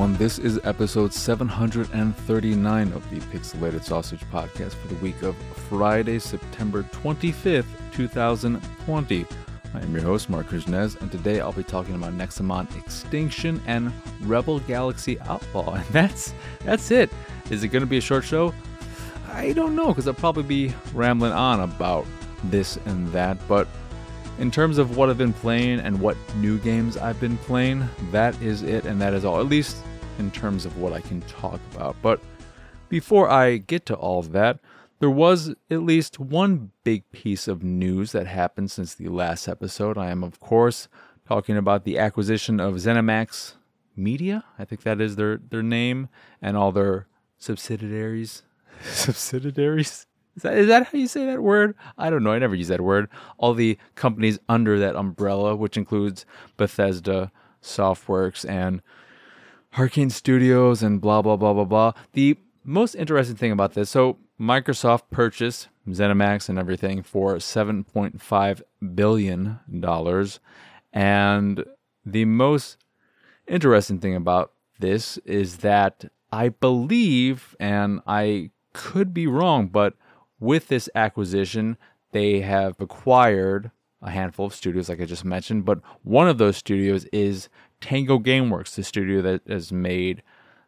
everyone. This is episode 739 of the Pixelated Sausage Podcast for the week of Friday, September 25th, 2020. I am your host, Marc Krishnez, and today I'll be talking about Nexomon Extinction and Rebel Galaxy Outlaw. And that's that's it. Is it going to be a short show? I don't know, because I'll probably be rambling on about this and that, but in terms of what I've been playing and what new games I've been playing, that is it, and that is all, at least in terms of what I can talk about. But before I get to all of that, there was at least one big piece of news that happened since the last episode. I am, of course, talking about the acquisition of ZeniMax Media. I think that is their, their name, and all their subsidiaries. subsidiaries? Is that, is that how you say that word? I don't know. I never use that word. All the companies under that umbrella, which includes Bethesda, Softworks, and Arkane Studios, and blah, blah, blah, blah, blah. The most interesting thing about this so, Microsoft purchased ZeniMax and everything for $7.5 billion. And the most interesting thing about this is that I believe, and I could be wrong, but with this acquisition, they have acquired a handful of studios, like I just mentioned, but one of those studios is Tango Gameworks, the studio that has made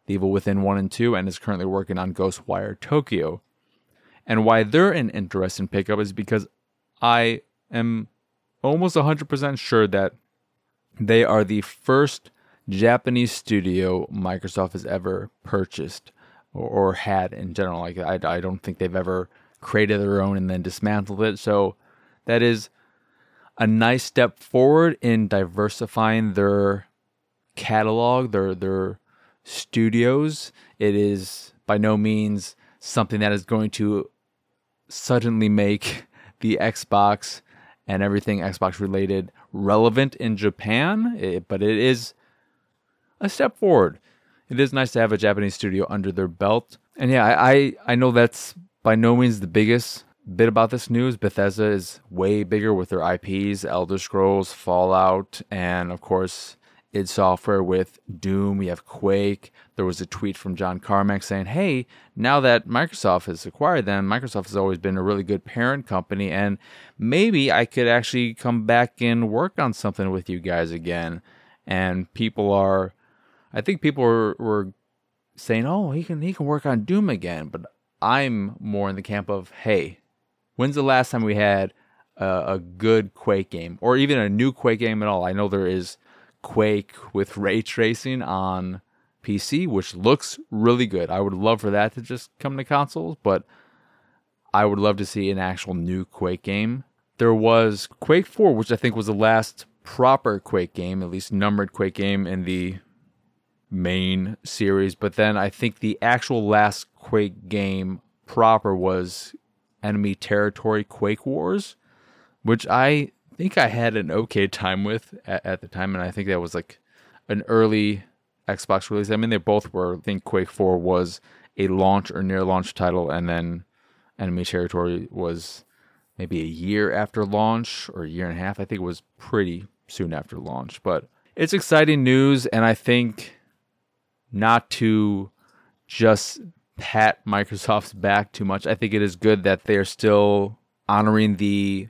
The Evil Within 1 and 2 and is currently working on Ghostwire Tokyo. And why they're an interesting pickup is because I am almost 100% sure that they are the first Japanese studio Microsoft has ever purchased or, had in general. Like I, I don't think they've ever created their own and then dismantled it. So that is a nice step forward in diversifying their catalog, their their studios. It is by no means something that is going to suddenly make the Xbox and everything Xbox related relevant in Japan, it, but it is a step forward. It is nice to have a Japanese studio under their belt. And yeah, I, I know that's by no means the biggest bit about this news. Bethesda is way bigger with their IPs, Elder Scrolls, Fallout, and of course, id Software with Doom. We have Quake. There was a tweet from John Carmack saying, Hey, now that Microsoft has acquired them, Microsoft has always been a really good parent company, and maybe I could actually come back and work on something with you guys again. And people are, I think people were, were saying, "Oh, he can he can work on Doom again," but I'm more in the camp of, hey, when's the last time we had a, a, good Quake game or even a new Quake game at all? I know there is Quake with ray tracing on PC, which looks really good. I would love for that to just come to consoles, but I would love to see an actual new Quake game. There was Quake 4, which I think was the last proper Quake game, at least numbered Quake game in the main series, but then I think the actual last Quake game proper was Enemy Territory Quake Wars, which I think I had an okay time with at, at, the time, and I think that was like an early Xbox release. I mean, they both were. I think Quake 4 was a launch or near launch title, and then Enemy Territory was maybe a year after launch or a year and a half. I think it was pretty soon after launch, but it's exciting news, and I think not to just pat Microsoft's back too much. I think it is good that they're still honoring the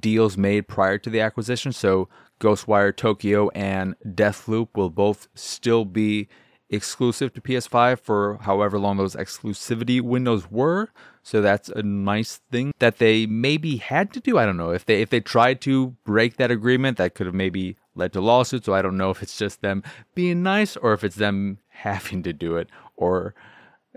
deals made prior to the acquisition. So Ghostwire Tokyo and Deathloop will both still be exclusive to PS5 for however long those exclusivity windows were. So that's a nice thing that they maybe had to do. I don't know if they if they tried to break that agreement, that could have maybe led to lawsuits. So I don't know if it's just them being nice or if it's them having to do it or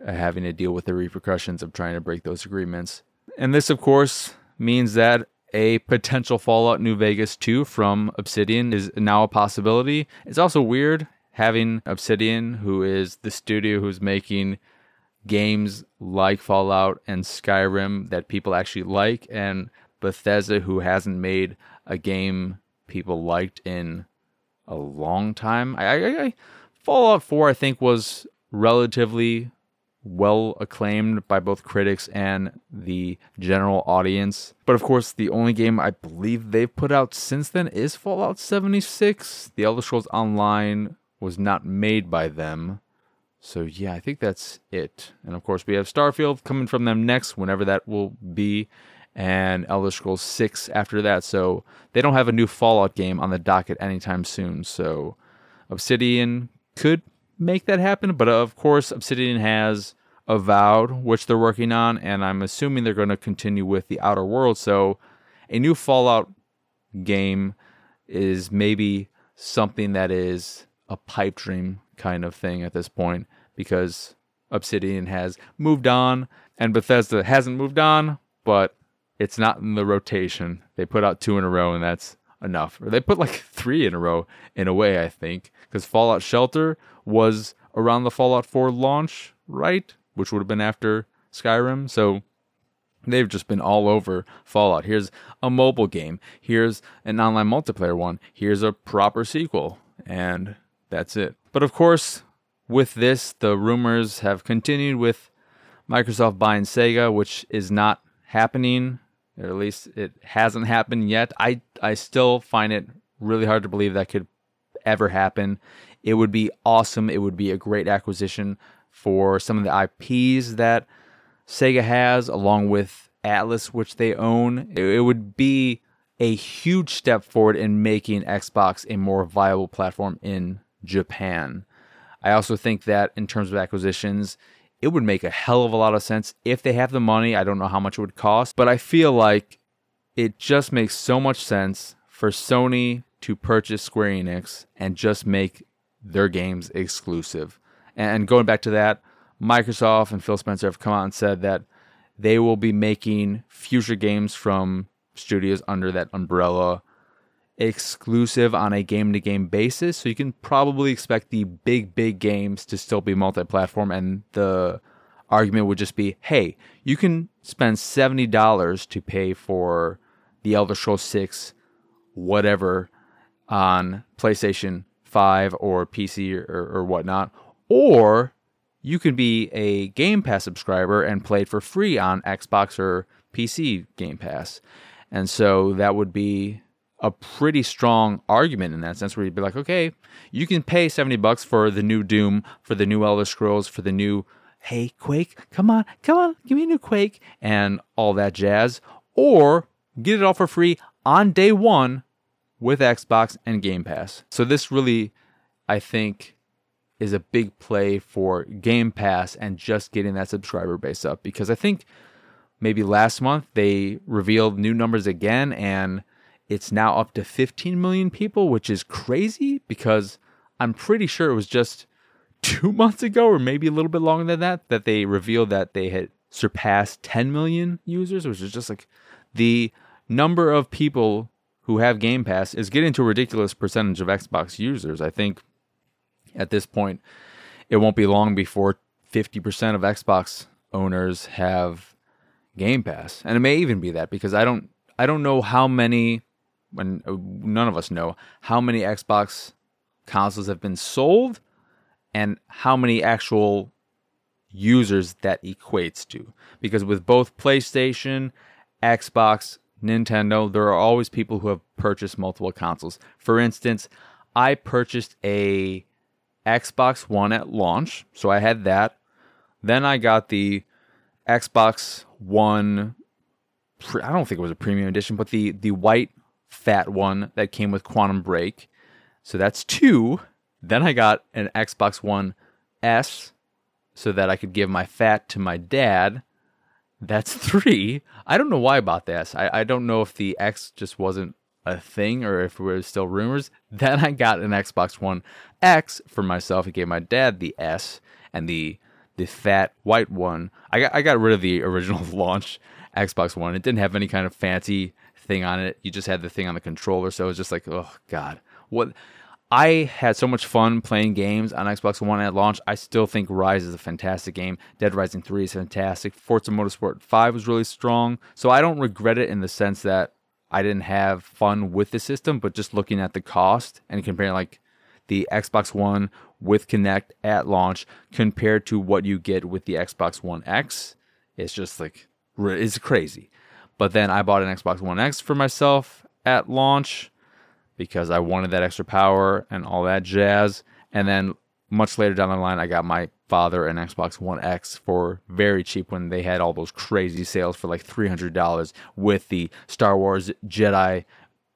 uh, having to deal with the repercussions of trying to break those agreements. And this, of course, means that a potential Fallout New Vegas 2 from Obsidian is now a possibility. It's also weird having Obsidian, who is the studio who's making games like Fallout and Skyrim that people actually like, and Bethesda, who hasn't made a game people liked in a long time. I, I, I Fallout 4, I think, was relatively well acclaimed by both critics and the general audience. But of course, the only game I believe they've put out since then is Fallout 76. The Elder Scrolls Online was not made by them. So yeah, I think that's it. And of course, we have Starfield coming from them next, whenever that will be, and Elder Scrolls 6 after that. So they don't have a new Fallout game on the docket anytime soon. So Obsidian could make that happen, but of course, Obsidian has Avowed, which they're working on, and I'm assuming they're going to continue with the Outer World. So a new Fallout game is maybe something that is a pipe dream kind of thing at this point because Obsidian has moved on and Bethesda hasn't moved on, but it's not in the rotation. They put out two in a row and that's enough. Or they put like three in a row in a way, I think, because Fallout Shelter was around the Fallout 4 launch, right? Which would have been after Skyrim. So they've just been all over Fallout. Here's a mobile game. Here's an online multiplayer one. Here's a proper sequel. And that's it. But of course, with this, the rumors have continued with Microsoft buying Sega, which is not happening, or at least it hasn't happened yet. I I still find it really hard to believe that could ever happen. It would be awesome. It would be a great acquisition for some of the IPs that Sega has, along with Atlus, which they own. It, would be a huge step forward in making Xbox a more viable platform in Japan. I also think that in terms of acquisitions, it would make a hell of a lot of sense if they have the money. I don't know how much it would cost, but I feel like it just makes so much sense for Sony to purchase Square Enix and just make their games exclusive. And going back to that, Microsoft and Phil Spencer have come out and said that they will be making future games from studios under that umbrella exclusive on a game to game basis. So you can probably expect the big, big games to still be multi platform. And the argument would just be hey, you can spend $70 to pay for the Elder Scrolls 6, whatever, on PlayStation 5 or PC or, or whatnot. Or you can be a Game Pass subscriber and play it for free on Xbox or PC Game Pass. And so that would be a pretty strong argument in that sense where you'd be like, okay, you can pay 70 bucks for the new Doom, for the new Elder Scrolls, for the new, hey, Quake, come on, come on, give me a new Quake, and all that jazz. Or get it all for free on day one with Xbox and Game Pass. So this really, I think, is a big play for Game Pass and just getting that subscriber base up because I think maybe last month they revealed new numbers again and it's now up to 15 million people, which is crazy because I'm pretty sure it was just two months ago, or maybe a little bit longer than that, that they revealed that they had surpassed 10 million users, which is just like the number of people who have Game Pass is getting to a ridiculous percentage of Xbox users. I think at this point, it won't be long before 50% of Xbox owners have Game Pass. And it may even be that because I don't I don't know how many uh, none of us know how many Xbox consoles have been sold and how many actual users that equates to. Because with both PlayStation, Xbox, Nintendo, there are always people who have purchased multiple consoles. For instance, I purchased a Xbox One at launch, so I had that. Then I got the Xbox One I don't think it was a premium edition, but the the white fat one that came with Quantum Break. So that's two. Then I got an Xbox One S so that I could give my fat to my dad. That's three. I don't know why I bought the S. I, I don't know if the X just wasn't a thing or if it was still rumors. Then I got an Xbox One X for myself. I gave my dad the S and the the fat white one. I got I got rid of the original launch Xbox One. It didn't have any kind of fancy thing on it. You just had the thing on the controller, so it was just like, oh god, what? I had so much fun playing games on Xbox One at launch. I still think Ryse is a fantastic game. Dead Rising 3 is fantastic. Forza Motorsport 5 was really strong. So I don't regret it in the sense that I didn't have fun with the system, but just looking at the cost and comparing like the Xbox One with Kinect at launch compared to what you get with the Xbox One X, it's just like it's crazy. But then I bought an Xbox One X for myself at launch because I wanted that extra power and all that jazz. And then much later down the line, I got my father an Xbox One X for very cheap when they had all those crazy sales for like $300 with the Star Wars Jedi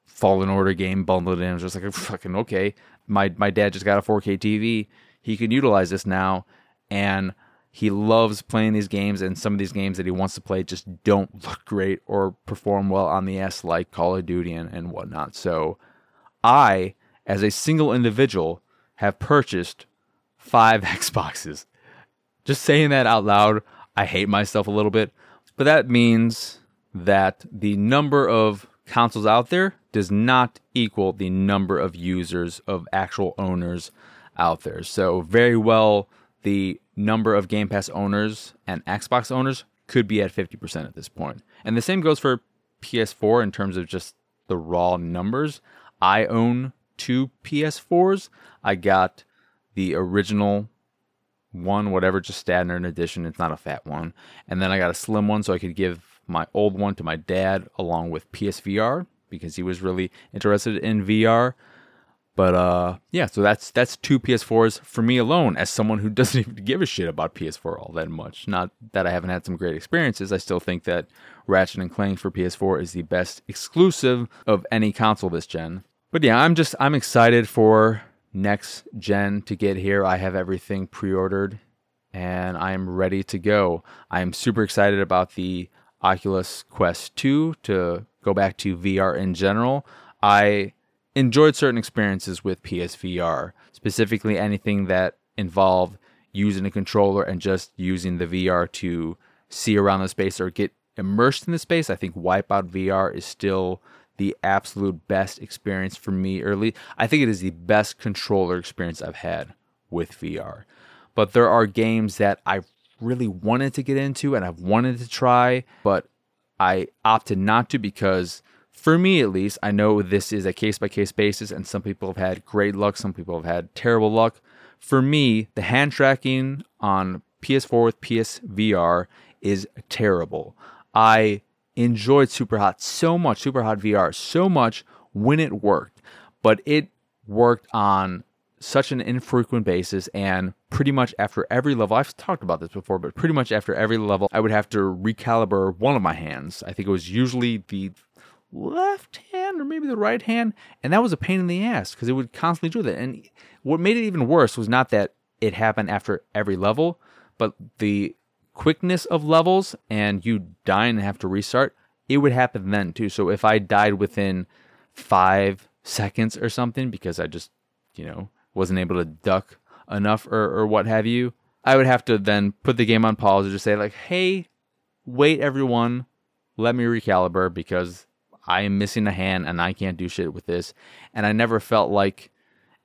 Fallen Order game bundled in. I was just like, fucking okay. My, my dad just got a 4K TV. He can utilize this now. And he loves playing these games, and some of these games that he wants to play just don't look great or perform well on the S, like Call of Duty and, and whatnot. So, I, as a single individual, have purchased five Xboxes. Just saying that out loud, I hate myself a little bit, but that means that the number of consoles out there does not equal the number of users of actual owners out there. So, very well, the number of Game Pass owners and Xbox owners could be at 50% at this point. And the same goes for PS4 in terms of just the raw numbers. I own two PS4s. I got the original one, whatever, just standard edition. It's not a fat one. And then I got a slim one so I could give my old one to my dad along with PSVR because he was really interested in VR. But uh, yeah, so that's that's two PS4s for me alone as someone who doesn't even give a shit about PS4 all that much. Not that I haven't had some great experiences. I still think that Ratchet and Clank for PS4 is the best exclusive of any console this gen. But yeah, I'm just I'm excited for next gen to get here. I have everything pre-ordered and I am ready to go. I am super excited about the Oculus Quest 2 to go back to VR in general. I enjoyed certain experiences with PSVR, specifically anything that involved using a controller and just using the VR to see around the space or get immersed in the space. I think Wipeout VR is still the absolute best experience for me early. I think it is the best controller experience I've had with VR. But there are games that I really wanted to get into and I've wanted to try, but I opted not to because for me at least, I know this is a case by case basis, and some people have had great luck, some people have had terrible luck. For me, the hand tracking on PS4 with PSVR is terrible. I enjoyed Superhot so much, Superhot VR so much when it worked, but it worked on such an infrequent basis and pretty much after every level I've talked about this before but pretty much after every level I would have to recalibrate one of my hands I think it was usually the left hand or maybe the right hand. And that was a pain in the ass because it would constantly do that. And what made it even worse was not that it happened after every level, but the quickness of levels and you die and have to restart, it would happen then too. So if I died within five seconds or something because I just, you know, wasn't able to duck enough or, or what have you, I would have to then put the game on pause or just say, like, hey, wait, everyone, let me recalibrate because I am missing a hand and I can't do shit with this. And I never felt like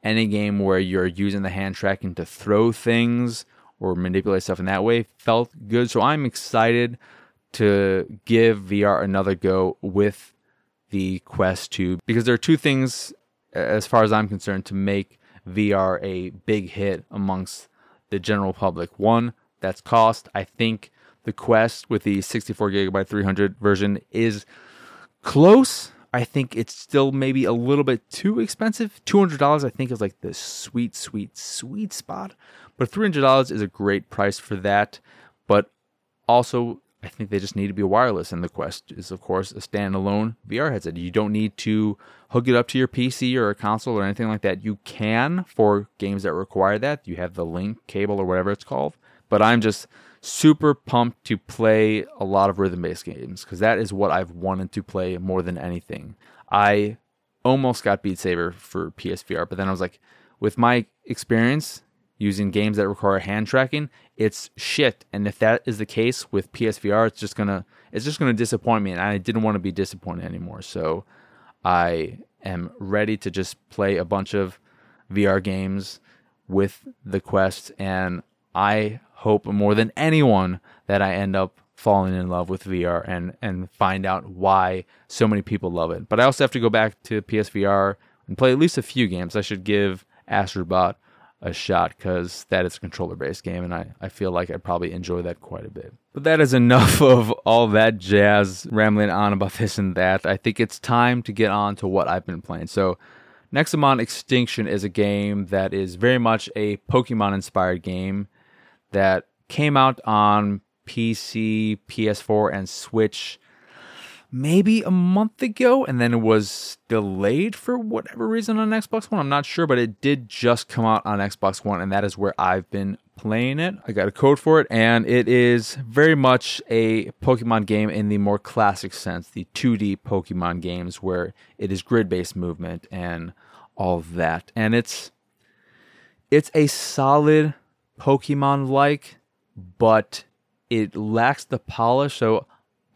any game where you're using the hand tracking to throw things or manipulate stuff in that way felt good. So I'm excited to give VR another go with the Quest 2 because there are two things, as far as I'm concerned, to make VR a big hit amongst the general public. One, that's cost. I think the Quest with the 64 gigabyte 300 version is close. I think it's still maybe a little bit too expensive. Two hundred dollars, I think, is like the sweet, sweet, sweet spot. But three hundred dollars is a great price for that. But also, I think they just need to be wireless. And the Quest is, of course, a standalone VR headset. You don't need to hook it up to your PC or a console or anything like that. You can for games that require that. You have the link cable or whatever it's called. But I'm just super pumped to play a lot of rhythm based games because that is what I've wanted to play more than anything. I almost got Beat Saber for PSVR, but then I was like, with my experience using games that require hand tracking, it's shit. And if that is the case with PSVR, it's just gonna it's just gonna disappoint me, and I didn't want to be disappointed anymore. So I am ready to just play a bunch of VR games with the Quest, and I hope more than anyone that I end up falling in love with VR and and find out why so many people love it. But I also have to go back to PSVR and play at least a few games. I should give Astrobot a shot because that is a controller based game and I, I feel like I'd probably enjoy that quite a bit. But that is enough of all that jazz rambling on about this and that. I think it's time to get on to what I've been playing. So Nexomon Extinction is a game that is very much a Pokemon inspired game that came out on PC, PS4, and Switch maybe a month ago, and then it was delayed for whatever reason on Xbox One. I'm not sure, but it did just come out on Xbox One, and that is where I've been playing it. I got a code for it, and it is very much a Pokemon game in the more classic sense, the 2D Pokemon games where it is grid-based movement and all that. And it's it's a solid Pokemon like, but it lacks the polish. So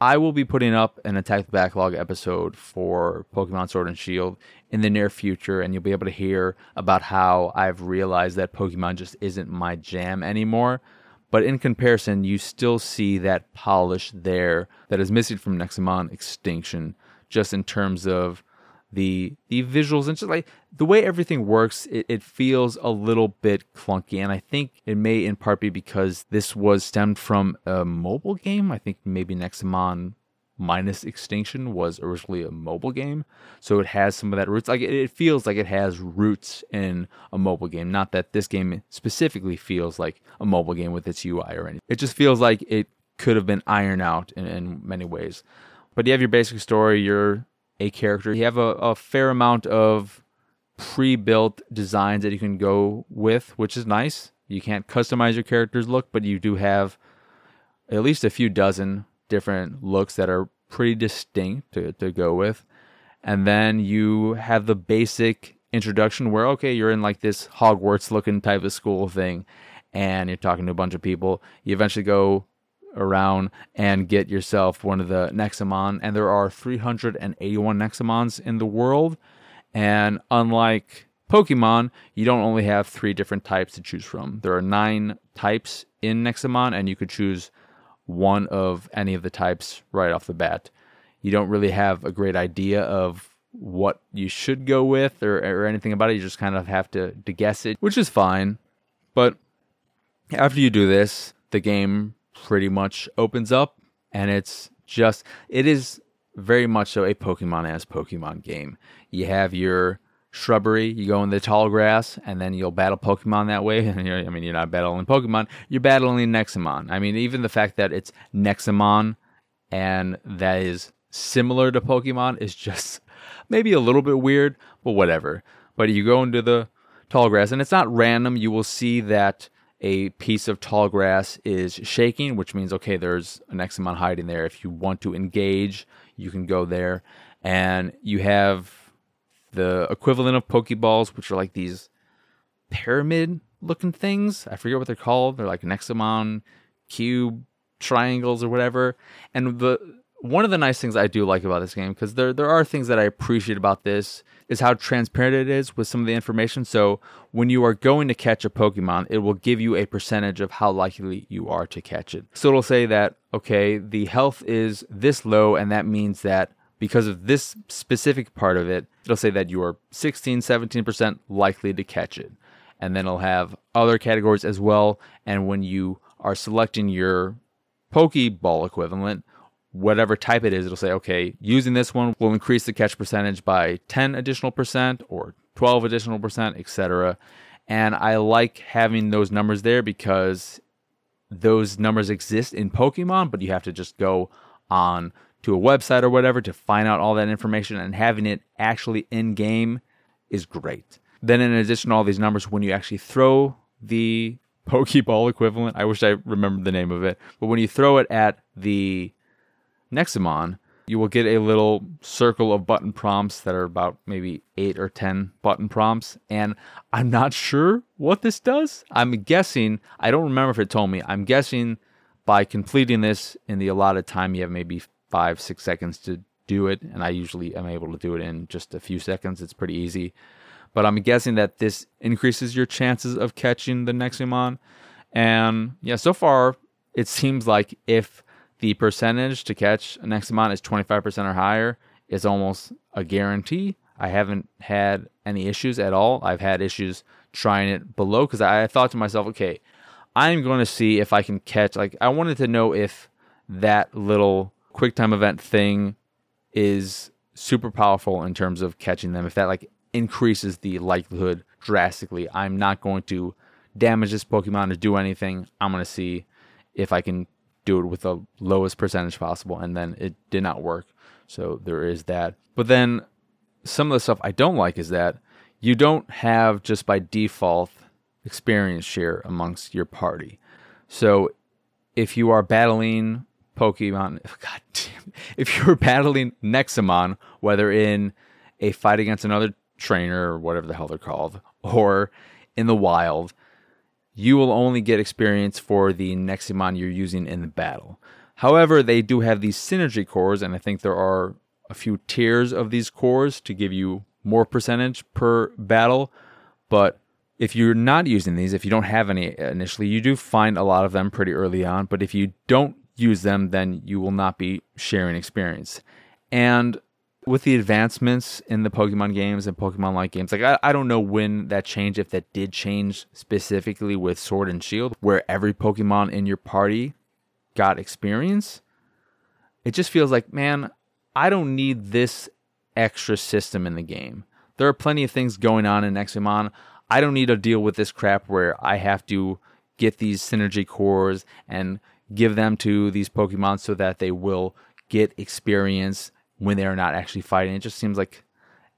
I will be putting up an Attack the Backlog episode for Pokemon Sword and Shield in the near future, and you'll be able to hear about how I've realized that Pokemon just isn't my jam anymore. But in comparison, you still see that polish there that is missing from Nexomon Extinction, just in terms of the the visuals and just like the way everything works it, it feels a little bit clunky. And i think it may in part be because this was stemmed from a mobile game. I think maybe nexomon minus extinction was originally a mobile game. So it has some of that roots. Like it, it feels like it has roots in a mobile game. Not that this game specifically feels like a mobile game with its ui or anything. It just feels like it could have been ironed out in, in many ways. But you have your basic story your a character. You have a, a fair amount of pre-built designs that you can go with, which is nice. You can't customize your character's look, but you do have at least a few dozen different looks that are pretty distinct to, to go with. And then you have the basic introduction where, okay, you're in like this Hogwarts looking type of school thing and you're talking to a bunch of people. You eventually go around and get yourself one of the Nexomon. And there are 381 Nexomons in the world. And unlike Pokemon, you don't only have three different types to choose from. There are nine types in Nexomon, and you could choose one of any of the types right off the bat. You don't really have a great idea of what you should go with or, or anything about it. You just kind of have to, to guess it, which is fine. But after you do this, the game pretty much opens up and it's just it is very much so a Pokemon as Pokemon game. You have your shrubbery, you go in the tall grass, and then you'll battle Pokemon that way. I mean, you're not battling Pokemon, you're battling Nexomon. I mean, even the fact that it's Nexomon and that is similar to Pokemon is just maybe a little bit weird, but whatever. But you go into the tall grass, and it's not random. You will see that a piece of tall grass is shaking, which means, okay, there's an Nexomon hiding there. If you want to engage, you can go there. And you have the equivalent of Pokeballs, which are like these pyramid looking things. I forget what they're called. They're like Nexomon cube triangles or whatever. And the one of the nice things I do like about this game, because there there are things that I appreciate about this, is how transparent it is with some of the information. So when you are going to catch a Pokemon, it will give you a percentage of how likely you are to catch it. So it'll say that okay, the health is this low, and that means that because of this specific part of it, it'll say that you are 16, 17% likely to catch it. And then it'll have other categories as well. And when you are selecting your Pokeball equivalent, whatever type it is, it'll say, okay, using this one will increase the catch percentage by 10 additional percent or 12 additional percent, etc. And I like having those numbers there because those numbers exist in Pokemon, but you have to just go on to a website or whatever to find out all that information and having it actually in game is great. Then in addition to all these numbers, when you actually throw the Pokeball equivalent, I wish I remembered the name of it, but when you throw it at the Nexomon, you will get a little circle of button prompts that are about maybe eight or 10 button prompts. And I'm not sure what this does. I'm guessing, I don't remember if it told me, I'm guessing by completing this in the allotted time, you have maybe five, six seconds to do it. And I usually am able to do it in just a few seconds. It's pretty easy. But I'm guessing that this increases your chances of catching the Nexomon. And yeah, so far, it seems like if the percentage to catch an Nexomon is 25% or higher is almost a guarantee. I haven't had any issues at all. I've had issues trying it below because I, thought to myself, okay, I'm going to see if I can catch. Like, I wanted to know if that little quick time event thing is super powerful in terms of catching them. If that like increases the likelihood drastically. I'm not going to damage this Pokemon or do anything. I'm going to see if I can do it with the lowest percentage possible. And then it did not work. So there is that. But then some of the stuff I don't like is that you don't have just by default experience share amongst your party. So if you are battling Pokemon, God damn, if you're battling Nexomon, whether in a fight against another trainer or whatever the hell they're called, or in the wild, you will only get experience for the Nexomon you're using in the battle. However, they do have these synergy cores, and I think there are a few tiers of these cores to give you more percentage per battle. But if you're not using these, if you don't have any initially, you do find a lot of them pretty early on. But if you don't use them, then you will not be sharing experience. And with the advancements in the Pokemon games and Pokemon like games, like I, I don't know when that changed, if that did change specifically with Sword and Shield, where every Pokemon in your party got experience. It just feels like, man, I don't need this extra system in the game. There are plenty of things going on in Nexomon. I don't need to deal with this crap where I have to get these synergy cores and give them to these Pokemon so that they will get experience when they are not actually fighting. It just seems like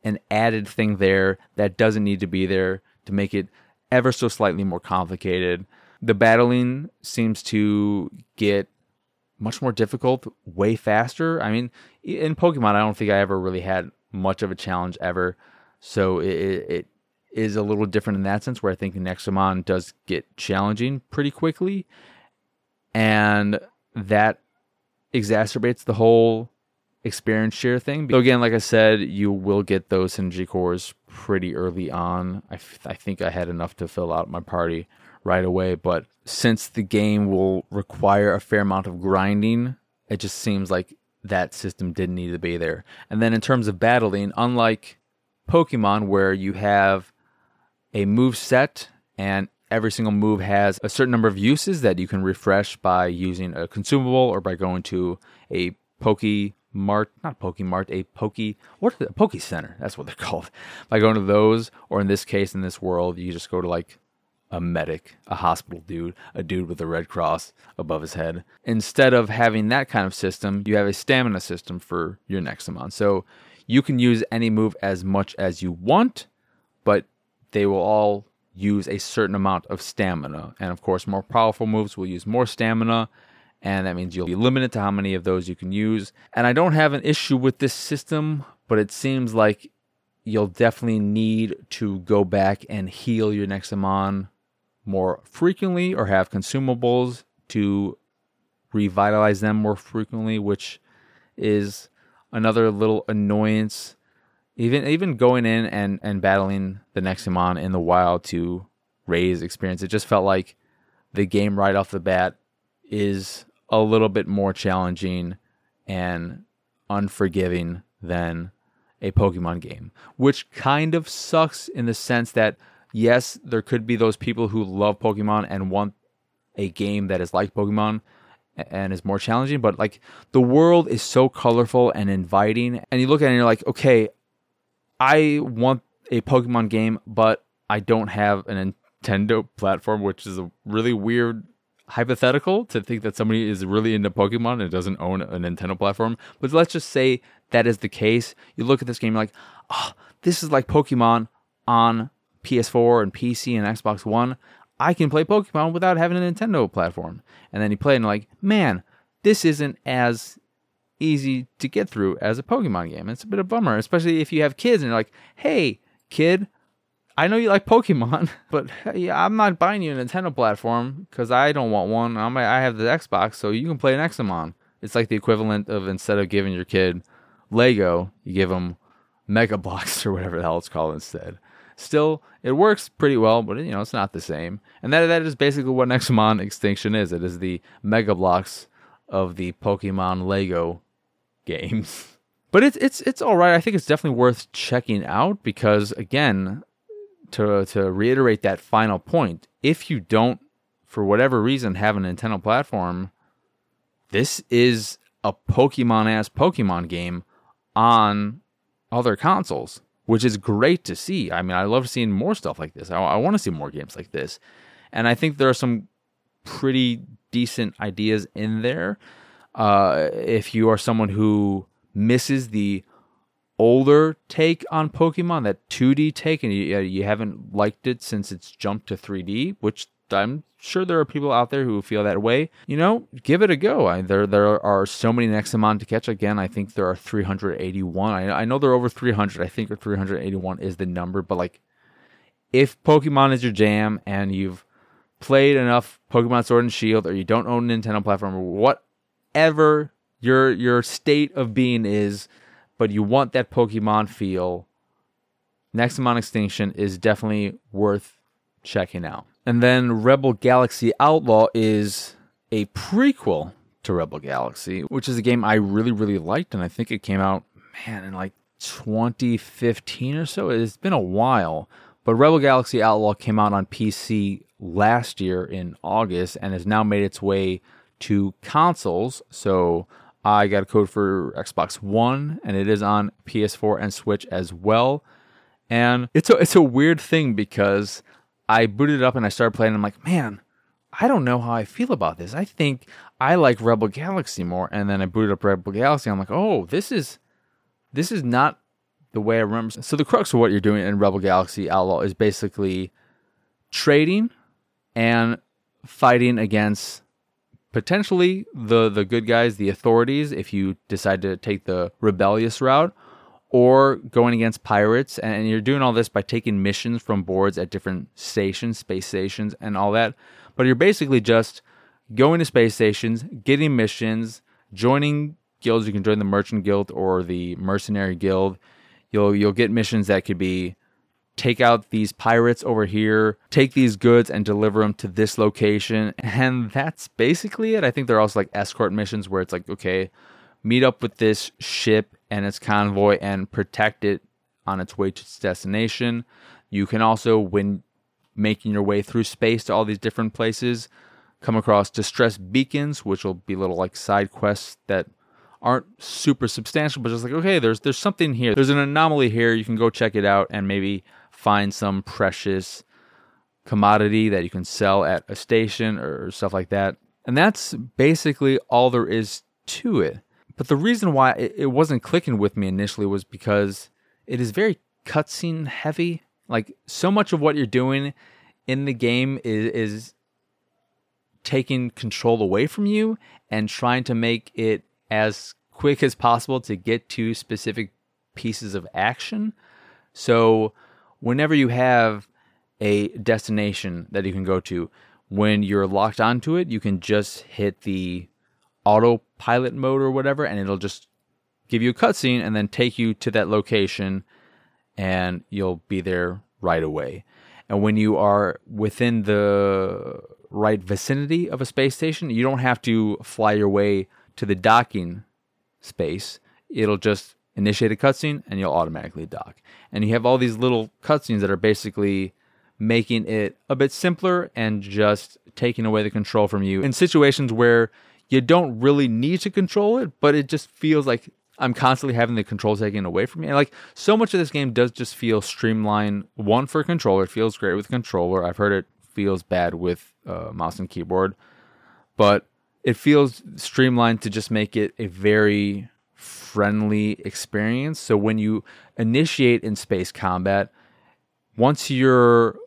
an added thing there that doesn't need to be there to make it ever so slightly more complicated. The battling seems to get much more difficult way faster. I mean, in Pokemon, I don't think I ever really had much of a challenge ever. So it, it is a little different in that sense, where I think Nexomon does get challenging pretty quickly, and that exacerbates the whole experience share thing. So again, like I said, you will get those synergy cores pretty early on. I, f- I think I had enough to fill out my party right away, but since the game will require a fair amount of grinding, it just seems like that system didn't need to be there. And then in terms of battling, unlike Pokemon where you have a move set, and every single move has a certain number of uses that you can refresh by using a consumable or by going to a Poke Mart, not Poke Mart, a Poke, what? A Poke Center. That's what they're called. By going to those, or in this case, in this world, you just go to like a medic, a hospital dude, a dude with a red cross above his head. Instead of having that kind of system, you have a stamina system for your Nexomon. So you can use any move as much as you want, but they will all use a certain amount of stamina. And of course, more powerful moves will use more stamina. And that means you'll be limited to how many of those you can use. And I don't have an issue with this system, but it seems like you'll definitely need to go back and heal your Nexomon more frequently or have consumables to revitalize them more frequently, which is another little annoyance even even going in and and battling the Nexomon in the wild to raise experience, it just felt like the game right off the bat is a little bit more challenging and unforgiving than a Pokemon game, which kind of sucks in the sense that yes, there could be those people who love Pokemon and want a game that is like Pokemon and is more challenging, but like the world is so colorful and inviting, and you look at it and you're like, okay, I want a Pokemon game, but I don't have a Nintendo platform, which is a really weird hypothetical to think that somebody is really into Pokemon and doesn't own a Nintendo platform. But let's just say that is the case. You look at this game, you're like, oh, this is like Pokemon on PS4 and PC and Xbox One. I can play Pokemon without having a Nintendo platform. And then you play and you're like, man, this isn't as easy to get through as a Pokemon game. It's a bit of a bummer, especially if you have kids and you're like, hey, kid, I know you like Pokemon, but yeah, I'm not buying you a Nintendo platform because I don't want one. I'm, I have the Xbox, so you can play an Nexomon. It's like the equivalent of instead of giving your kid Lego, you give them Mega Bloks or whatever the hell it's called instead. Still, it works pretty well, but you know it's not the same. And that that is basically what Nexomon Extinction is. It is the Mega Bloks of the Pokemon Lego games. But it's it's it's all right. I think it's definitely worth checking out because again, to to reiterate that final point, if you don't for whatever reason have a Nintendo platform, this is a Pokemon ass Pokemon game on other consoles. which is great to see. I mean, I love seeing more stuff like this. I, I want to see more games like this. And I think there are some pretty decent ideas in there. Uh, if you are someone who misses the older take on Pokemon, that 2D take, and you, uh, you haven't liked it since it's jumped to 3D, which I'm sure there are people out there who feel that way. You know, give it a go. I, there there are so many Nexomon to catch. Again, I think there are 381. I, I know there are over 300. I think 381 is the number. But like, if Pokemon is your jam and you've played enough Pokemon Sword and Shield, or you don't own Nintendo platform, or whatever your your state of being is, but you want that Pokemon feel, Nexomon Extinction is definitely worth checking out. And then Rebel Galaxy Outlaw is a prequel to Rebel Galaxy, which is a game I really, really liked. And I think it came out, man, in like 2015 or so. It's been a while. But Rebel Galaxy Outlaw came out on PC last year in August and has now made its way to consoles. So I got a code for Xbox One, and it is on PS4 and Switch as well. And it's a it's a weird thing because I booted it up and I started playing. And I'm like, man, I don't know how I feel about this. I think I like Rebel Galaxy more. And then I booted up Rebel Galaxy. I'm like, oh, this is this is not the way I remember. So the crux of what you're doing in Rebel Galaxy Outlaw is basically trading and fighting against potentially the the good guys, the authorities, if you decide to take the rebellious route, or going against pirates. And you're doing all this by taking missions from boards at different stations, space stations, and all that. But you're basically just going to space stations, getting missions, joining guilds. You can join the Merchant Guild or the Mercenary Guild. You'll you'll get missions that could be take out these pirates over here, take these goods and deliver them to this location. And that's basically it. I think there are also like escort missions where it's like, okay, meet up with this ship and its convoy and protect it on its way to its destination. You can also, when making your way through space to all these different places, come across distress beacons, which will be little like side quests that aren't super substantial, but just like okay, there's there's something here. There's an anomaly here. You can go check it out and maybe find some precious commodity that you can sell at a station or stuff like that. And that's basically all there is to it. But the reason why it wasn't clicking with me initially was because it is very cutscene heavy. Like so much of what you're doing in the game is, is taking control away from you and trying to make it as quick as possible to get to specific pieces of action. So whenever you have a destination that you can go to, when you're locked onto it, you can just hit the autopilot mode or whatever, and it'll just give you a cutscene and then take you to that location, and you'll be there right away. And when you are within the right vicinity of a space station, you don't have to fly your way to the docking space. It'll just initiate a cutscene and you'll automatically dock. And you have all these little cutscenes that are basically making it a bit simpler and just taking away the control from you in situations where you don't really need to control it, but it just feels like I'm constantly having the control taken away from me. And like so much of this game does just feel streamlined. One for controller, it feels great with controller. I've heard it feels bad with uh, mouse and keyboard, but it feels streamlined to just make it a very friendly experience. So when you initiate in space combat, once you're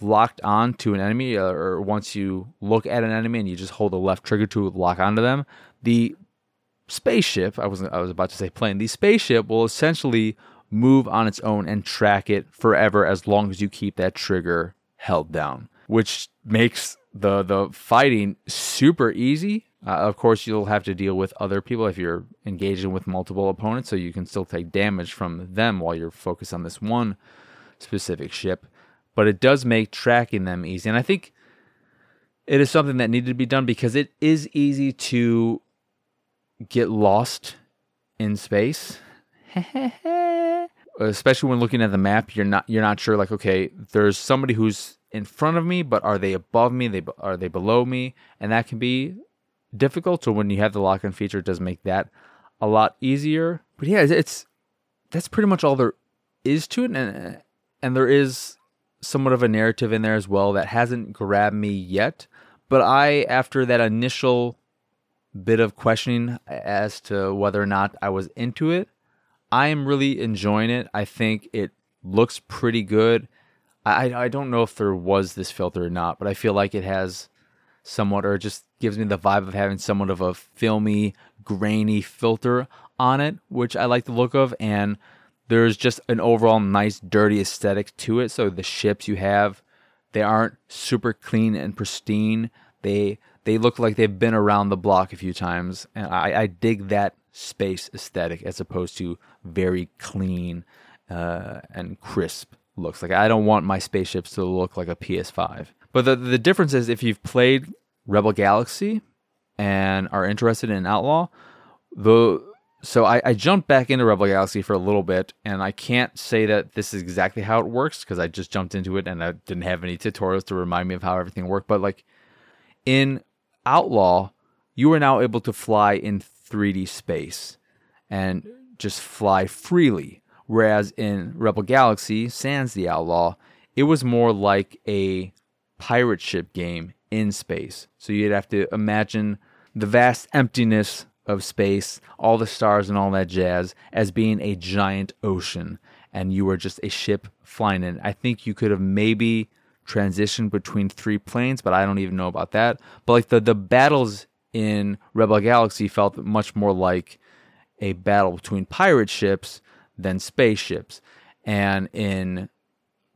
locked on to an enemy, uh, or once you look at an enemy and you just hold the left trigger to lock onto them, the spaceship I was I was about to say plane, the spaceship will essentially move on its own and track it forever as long as you keep that trigger held down, which makes the the fighting super easy. Uh, of course, you'll have to deal with other people if you're engaging with multiple opponents, so you can still take damage from them while you're focused on this one specific ship but it does make tracking them easy. And I think it is something that needed to be done because it is easy to get lost in space. Especially when looking at the map, you're not you're not sure like okay, there's somebody who's in front of me, but are they above me? They are they below me? And that can be difficult. So when you have the lock-in feature, it does make that a lot easier. But yeah, it's that's pretty much all there is to it, and and there is somewhat of a narrative in there as well that hasn't grabbed me yet. But I, after that initial bit of questioning as to whether or not I was into it, I am really enjoying it. I think it looks pretty good. I I don't know if there was this filter or not, but I feel like it has somewhat, or just gives me the vibe of having somewhat of a filmy, grainy filter on it, which I like the look of. And there's just an overall nice, dirty aesthetic to it. So the ships you have, they aren't super clean and pristine. They they look like they've been around the block a few times, and I, I dig that space aesthetic as opposed to very clean uh, and crisp looks. Like I don't want my spaceships to look like a PS5. But the the difference is if you've played Rebel Galaxy and are interested in Outlaw, the so I, I, jumped back into Rebel Galaxy for a little bit, and I can't say that this is exactly how it works because I just jumped into it and I didn't have any tutorials to remind me of how everything worked. But like in Outlaw, you are now able to fly in 3D space and just fly freely. Whereas in Rebel Galaxy, Sans the Outlaw, it was more like a pirate ship game in space. So you'd have to imagine the vast emptiness of space, all the stars and all that jazz, as being a giant ocean, and you were just a ship flying in. I think you could have maybe transitioned between three planes, but I don't even know about that. But like the the battles in Rebel Galaxy felt much more like a battle between pirate ships than spaceships. And in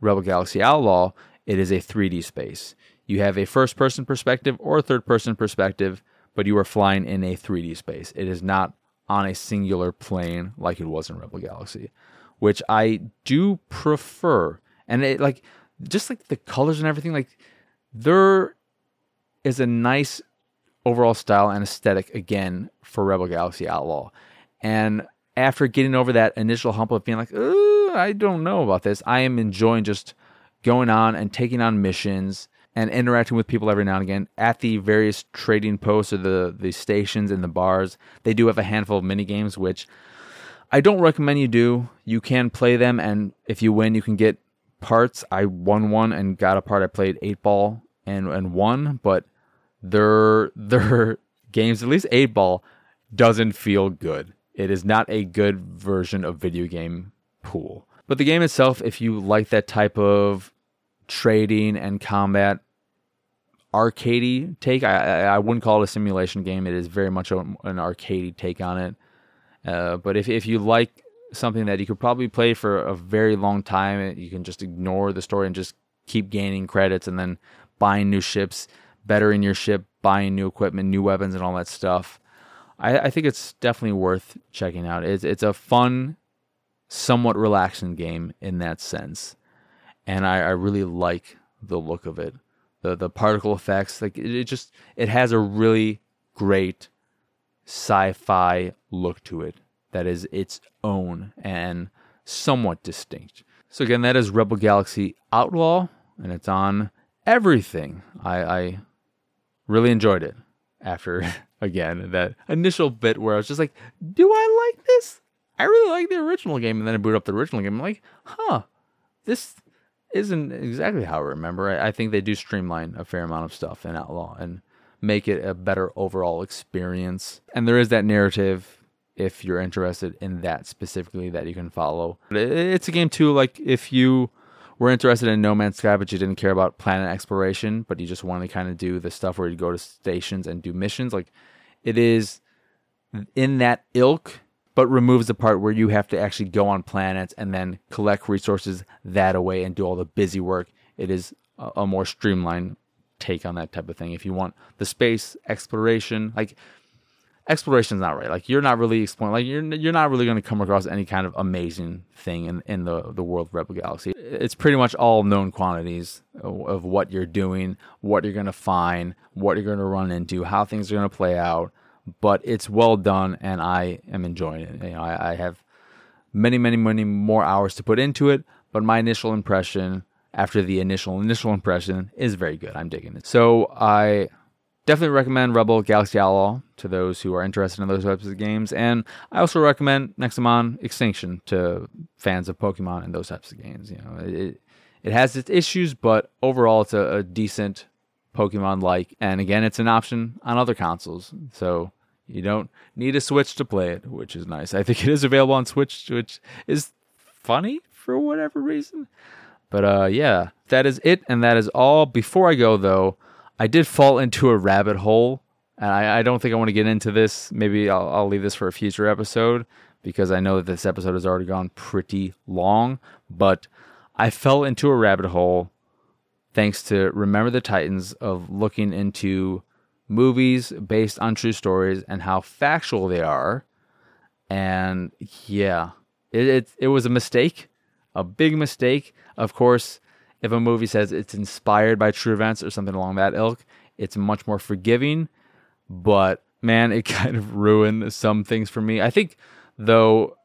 Rebel Galaxy Outlaw, it is a 3D space. You have a first person perspective or a third person perspective but you are flying in a 3D space. It is not on a singular plane like it was in Rebel Galaxy, which I do prefer. And it like just like the colors and everything, like there is a nice overall style and aesthetic again for Rebel Galaxy Outlaw. And after getting over that initial hump of being like, I don't know about this, I am enjoying just going on and taking on missions and interacting with people every now and again at the various trading posts or the, the stations and the bars. They do have a handful of mini games, which I don't recommend you do. You can play them, and if you win, you can get parts. I won one and got a part. I played eight ball and and won, but their their games, at least eight ball, doesn't feel good. It is not a good version of video game pool. But the game itself, if you like that type of trading and combat arcadey take. I, I wouldn't call it a simulation game. It is very much an arcadey take on it. Uh, but if if you like something that you could probably play for a very long time, you can just ignore the story and just keep gaining credits and then buying new ships, bettering your ship, buying new equipment, new weapons, and all that stuff. I, I think it's definitely worth checking out. It's it's a fun, somewhat relaxing game in that sense and I, I really like the look of it. The the particle effects, like it, it just it has a really great sci-fi look to it that is its own and somewhat distinct. So again, that is Rebel Galaxy Outlaw, and it's on everything. I, I really enjoyed it after again that initial bit where I was just like, "Do I like this? I really like the original game." And then I boot up the original game. I'm like, "Huh, this isn't exactly how I remember. I, I think they do streamline a fair amount of stuff in Outlaw and make it a better overall experience. And there is that narrative if you're interested in that specifically that you can follow. It's a game too, like if you were interested in No Man's Sky, but you didn't care about planet exploration, but you just wanted to kind of do the stuff where you go to stations and do missions, like it is in that ilk but removes the part where you have to actually go on planets and then collect resources that away and do all the busy work. It is a, more streamlined take on that type of thing. If you want the space exploration, like exploration is not right. Like you're not really exploring. Like you're you're not really going to come across any kind of amazing thing in in the the world of Rebel Galaxy. It's pretty much all known quantities of, of what you're doing, what you're going to find, what you're going to run into, how things are going to play out but it's well done and I am enjoying it. You know, I, I, have many, many, many more hours to put into it, but my initial impression after the initial initial impression is very good. I'm digging it. So I definitely recommend Rebel Galaxy Outlaw to those who are interested in those types of games. And I also recommend Nexomon Extinction to fans of Pokemon and those types of games. You know, it it has its issues, but overall it's a, a decent Pokemon like. And again, it's an option on other consoles. So you don't need a Switch to play it, which is nice. I think it is available on Switch, which is funny for whatever reason. But uh, yeah, that is it, and that is all. Before I go, though, I did fall into a rabbit hole, and I, I don't think I want to get into this. Maybe I'll, I'll leave this for a future episode because I know that this episode has already gone pretty long. But I fell into a rabbit hole thanks to Remember the Titans of looking into movies based on true stories and how factual they are. And yeah, it, it, it was a mistake, a big mistake. Of course, if a movie says it's inspired by true events or something along that ilk, it's much more forgiving. But man, it kind of ruined some things for me. I think, though,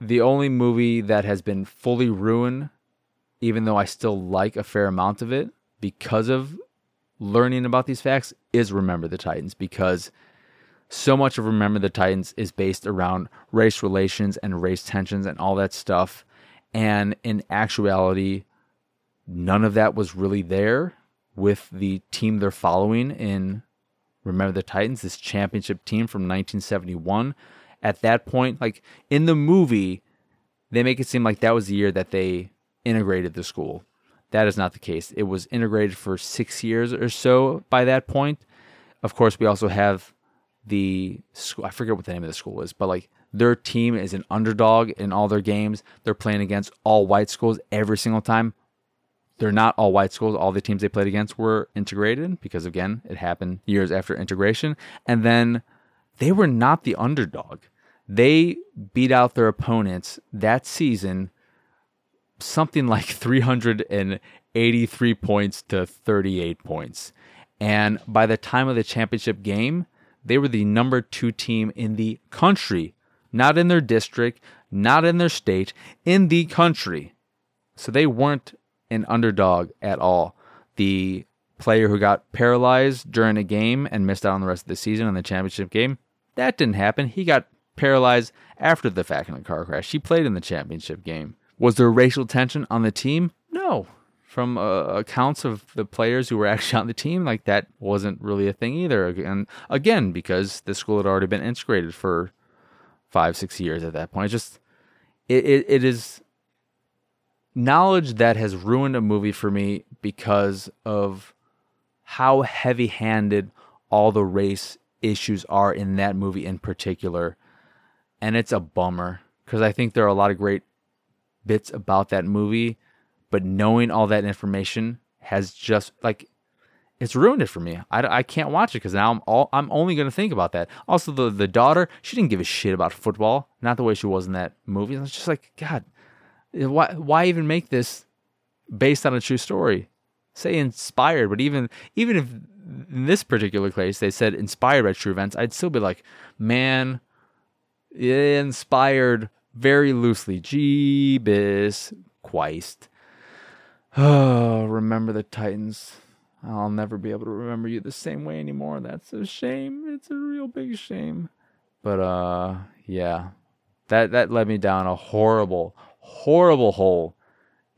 the only movie that has been fully ruined, even though I still like a fair amount of it because of learning about these facts is Remember the Titans because so much of Remember the Titans is based around race relations and race tensions and all that stuff. And in actuality, none of that was really there with the team they're following in Remember the Titans, this championship team from 1971. At that point, like in the movie, they make it seem like that was the year that they integrated the school. That is not the case. It was integrated for six years or so by that point. Of course, we also have the school. I forget what the name of the school is, but like their team is an underdog in all their games. They're playing against all white schools every single time. They're not all white schools. All the teams they played against were integrated because, again, it happened years after integration. And then they were not the underdog. They beat out their opponents that season something like 383 points to 38 points. And by the time of the championship game, they were the number two team in the country, not in their district, not in their state, in the country. So they weren't an underdog at all. The player who got paralyzed during a game and missed out on the rest of the season in the championship game, that didn't happen. He got paralyzed after the fact in car crash. He played in the championship game. Was there racial tension on the team? No. From uh, accounts of the players who were actually on the team, like that wasn't really a thing either. And again, because the school had already been integrated for five, six years at that point. It's just it, it, it is knowledge that has ruined a movie for me because of how heavy handed all the race issues are in that movie in particular. And it's a bummer because I think there are a lot of great bits about that movie, but knowing all that information has just like it's ruined it for me. I, I can't watch it because now I'm all I'm only going to think about that. Also, the the daughter, she didn't give a shit about football, not the way she was in that movie. It's just like God, eh, why why even make this based on a true story? Say inspired, but even even if in this particular case they said inspired by true events, I'd still be like, man, inspired very loosely. Jeebus Christ. Oh, remember the Titans. I'll never be able to remember you the same way anymore. That's a shame. It's a real big shame. But uh yeah. That that led me down a horrible, horrible hole.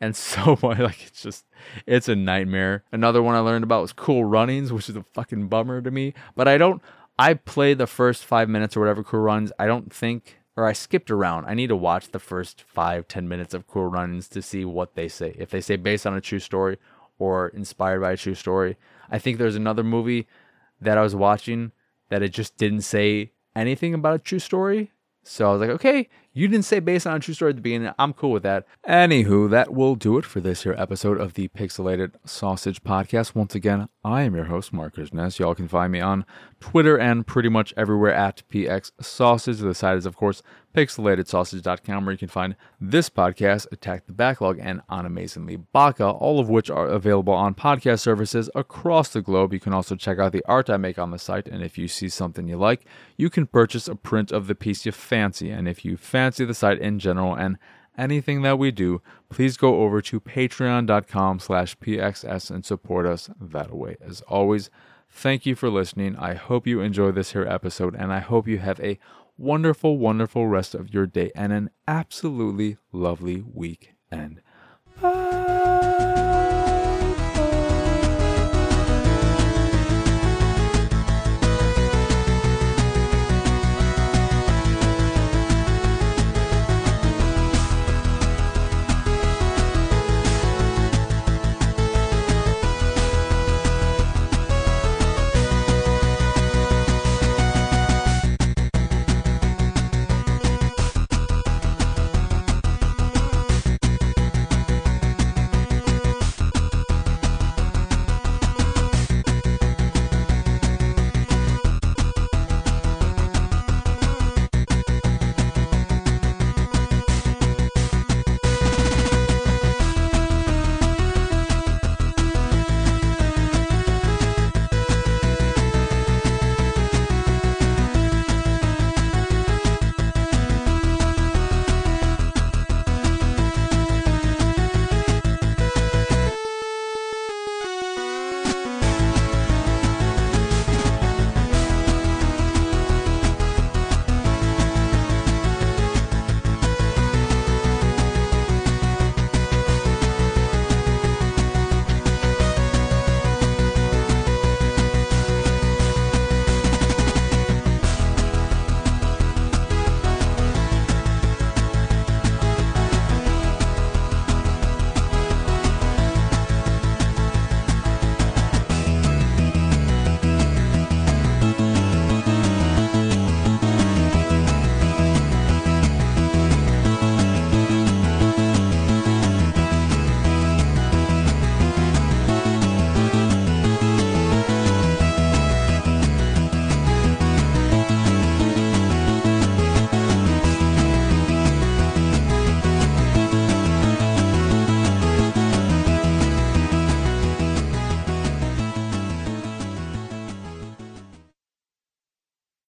And so much like it's just it's a nightmare. Another one I learned about was cool runnings, which is a fucking bummer to me. But I don't I play the first five minutes or whatever cool runs. I don't think or I skipped around. I need to watch the first five, ten minutes of Cool Runnings to see what they say. If they say based on a true story or inspired by a true story. I think there's another movie that I was watching that it just didn't say anything about a true story. So I was like, okay, you didn't say based on a true story at the beginning. I'm cool with that. Anywho, that will do it for this here episode of the Pixelated Sausage Podcast. Once again, I am your host, Marcus Ness. Y'all can find me on Twitter and pretty much everywhere at PX Sausage. The site is, of course, pixelatedsausage.com, where you can find this podcast, Attack the Backlog, and On Amazingly Baka, all of which are available on podcast services across the globe. You can also check out the art I make on the site, and if you see something you like, you can purchase a print of the piece you fancy. And if you fancy the site in general and anything that we do, please go over to patreon.com slash pxs and support us that way. As always, thank you for listening. I hope you enjoy this here episode, and I hope you have a wonderful, wonderful rest of your day and an absolutely lovely weekend. Bye.